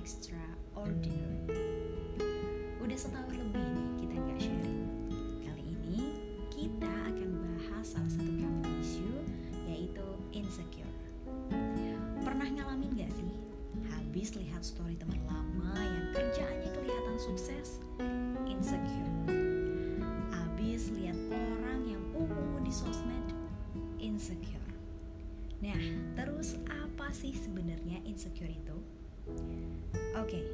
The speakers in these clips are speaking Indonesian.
extraordinary. Udah setahun lebih nih kita nggak sharing. Kali ini kita akan bahas salah satu common issue yaitu insecure. Pernah ngalamin gak sih? Habis lihat story teman lama yang kerjaannya kelihatan sukses, insecure. Habis lihat orang yang ungu di sosmed, insecure. Nah, terus apa sih sebenarnya insecure itu? Oke,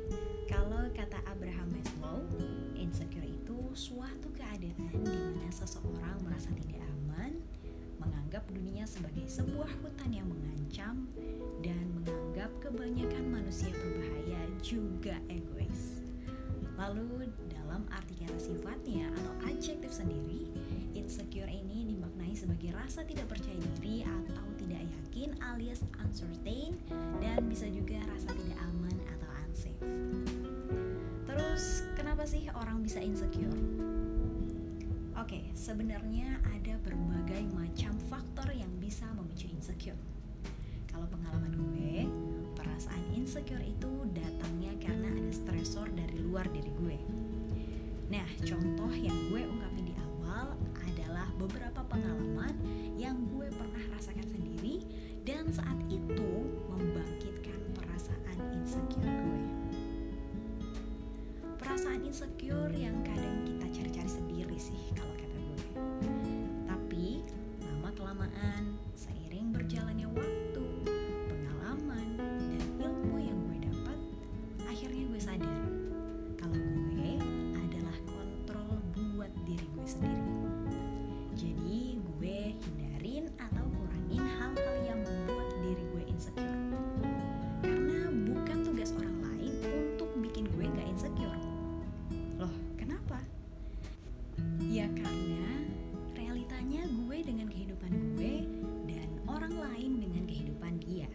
kalau kata Abraham Maslow, insecure itu suatu keadaan di mana seseorang merasa tidak aman, menganggap dunia sebagai sebuah hutan yang mengancam, dan menganggap kebanyakan manusia berbahaya juga egois. Lalu dalam arti kata sifatnya atau adjektif sendiri, insecure ini dimaknai sebagai rasa tidak percaya diri atau tidak yakin alias uncertain dan bisa juga rasa tidak aman. Terus kenapa sih orang bisa insecure? Oke, sebenarnya ada berbagai macam faktor yang bisa memicu insecure. Kalau pengalaman gue, perasaan insecure itu datangnya karena ada stresor dari luar diri gue. Nah, contoh yang gue ungkapin di awal adalah beberapa dengan kehidupan dia.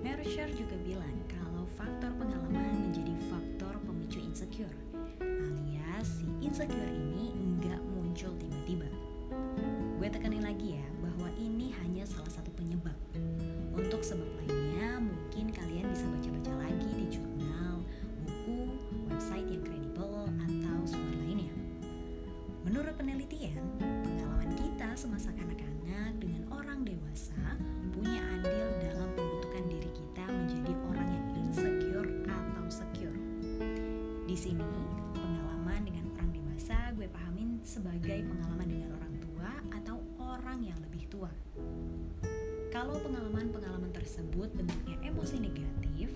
Mercer juga bilang kalau faktor pengalaman menjadi faktor pemicu insecure, alias si insecure ini nggak muncul tiba-tiba. Gue tekanin lagi ya bahwa ini hanya salah satu penyebab. Untuk sebab lainnya mungkin kalian bisa baca-baca sini, pengalaman dengan orang dewasa gue pahamin sebagai pengalaman dengan orang tua atau orang yang lebih tua. Kalau pengalaman-pengalaman tersebut bentuknya emosi negatif,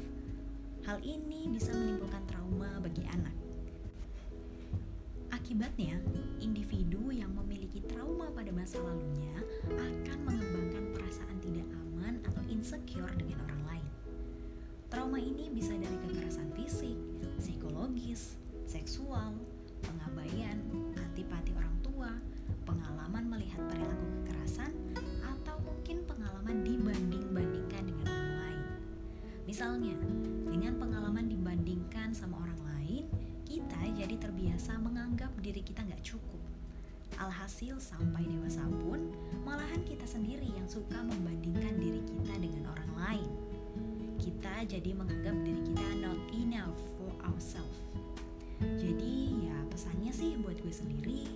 hal ini bisa menimbulkan trauma bagi anak. Akibatnya, individu yang memiliki trauma pada masa lalunya akan mengembangkan perasaan tidak aman atau insecure dengan orang lain. Trauma ini bisa dari kekerasan fisik, psikologis, seksual, pengabaian, antipati orang tua, pengalaman melihat perilaku kekerasan, atau mungkin pengalaman dibanding-bandingkan dengan orang lain. Misalnya, dengan pengalaman dibandingkan sama orang lain, kita jadi terbiasa menganggap diri kita nggak cukup. Alhasil sampai dewasa pun, malahan kita sendiri yang suka membandingkan diri kita dengan orang lain. Kita jadi menganggap diri kita not enough ourselves. Jadi ya pesannya sih buat gue sendiri,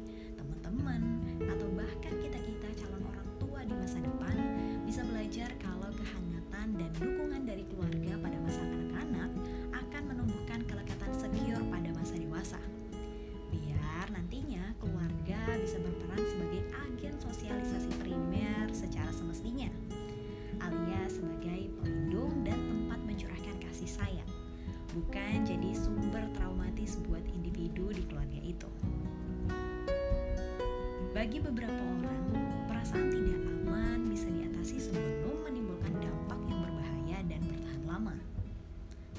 Bagi beberapa orang, perasaan tidak aman bisa diatasi sebelum menimbulkan dampak yang berbahaya dan bertahan lama.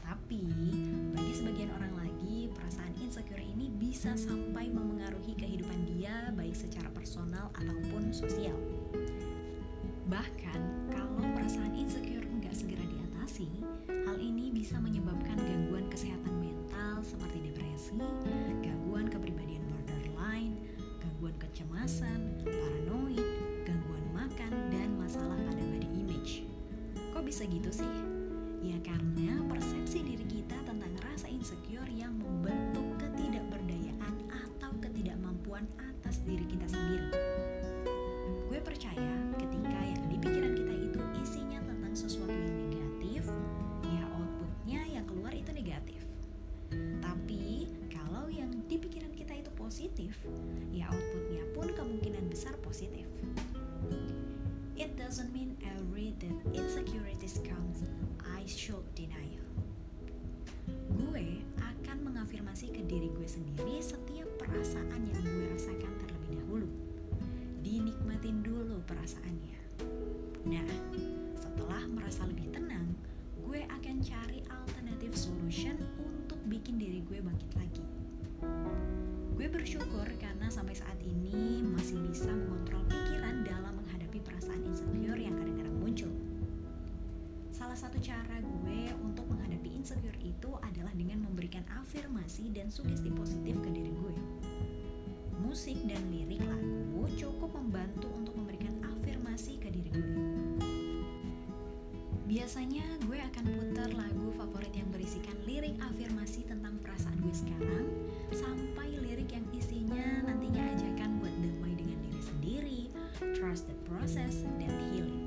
Tapi, bagi sebagian orang lagi, perasaan insecure ini bisa sampai memengaruhi kehidupan dia baik secara personal ataupun sosial. Bahkan, kalau perasaan insecure nggak segera diatasi, hal ini bisa menyebabkan gangguan kesehatan mental seperti depresi, kecemasan, paranoid, gangguan makan, dan masalah pada body image. Kok bisa gitu sih? Ya karena persepsi diri kita tentang rasa insecure yang membentuk ketidakberdayaan atau ketidakmampuan atas diri kita sendiri. Gue percaya ketika yang di pikiran kita itu isinya tentang sesuatu yang negatif, ya outputnya yang keluar itu negatif. Tapi kalau yang di pikiran kita itu positif, doesn't mean every that insecurities comes I should denial. Gue akan mengafirmasi ke diri gue sendiri setiap perasaan yang gue rasakan terlebih dahulu. Dinikmatin dulu perasaannya. Nah, setelah merasa lebih tenang, gue akan cari alternative solution untuk bikin diri gue bangkit lagi. Gue bersyukur karena sampai saat ini masih bisa mengontrol pikiran insecure yang kadang-kadang muncul. Salah satu cara gue untuk menghadapi insecure itu adalah dengan memberikan afirmasi dan sugesti positif ke diri gue. Musik dan lirik lagu cukup membantu untuk memberikan afirmasi ke diri gue. Biasanya gue akan putar lagu favorit yang berisikan lirik afirmasi tentang perasaan gue sekarang sampai lirik yang isinya nantinya trust the process, dan healing.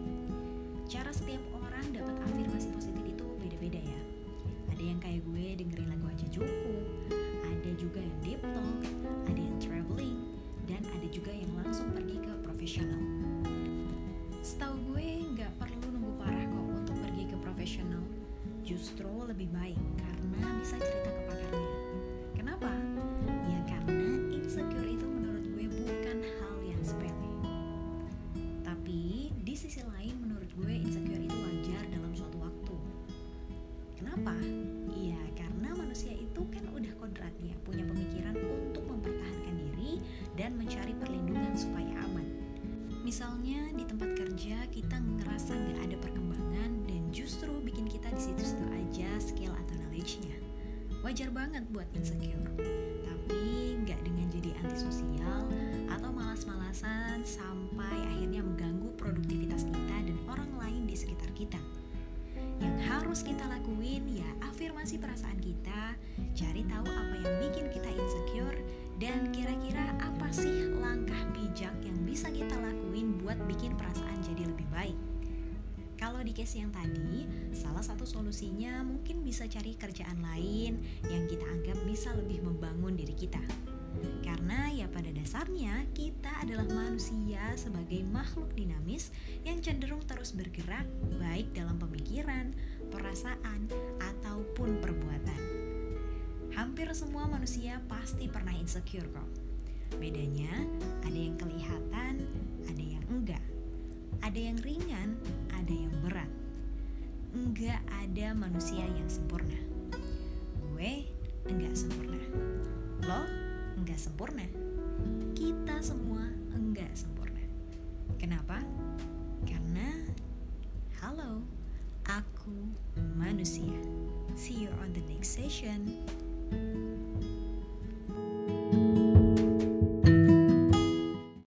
Cara setiap orang dapat afirmasi positif itu beda-beda ya. Ada yang kayak gue dengerin lagu aja cukup, ada juga yang deep talk, ada yang traveling, dan ada juga yang langsung pergi ke profesional. Setahu gue nggak perlu nunggu parah kok untuk pergi ke profesional. Justru lebih baik Wajar banget buat insecure, tapi nggak dengan jadi antisosial atau malas-malasan sampai akhirnya mengganggu produktivitas kita dan orang lain di sekitar kita. Yang harus kita lakuin ya afirmasi perasaan kita, cari tahu apa yang bikin kita insecure, dan kira-kira apa sih langkah bijak yang bisa kita lakuin buat bikin perasaan jadi lebih baik. Kalau di case yang tadi, salah satu solusinya mungkin bisa cari kerjaan lain yang kita anggap bisa lebih membangun diri kita. Karena ya pada dasarnya kita adalah manusia sebagai makhluk dinamis yang cenderung terus bergerak baik dalam pemikiran, perasaan, ataupun perbuatan. Hampir semua manusia pasti pernah insecure kok. Bedanya ada yang kelihatan, ada yang enggak. Ada yang ringan, ada yang berat. Enggak ada manusia yang sempurna. Gue enggak sempurna. Lo enggak sempurna. Kita semua enggak sempurna. Kenapa? Karena halo, aku manusia. See you on the next session.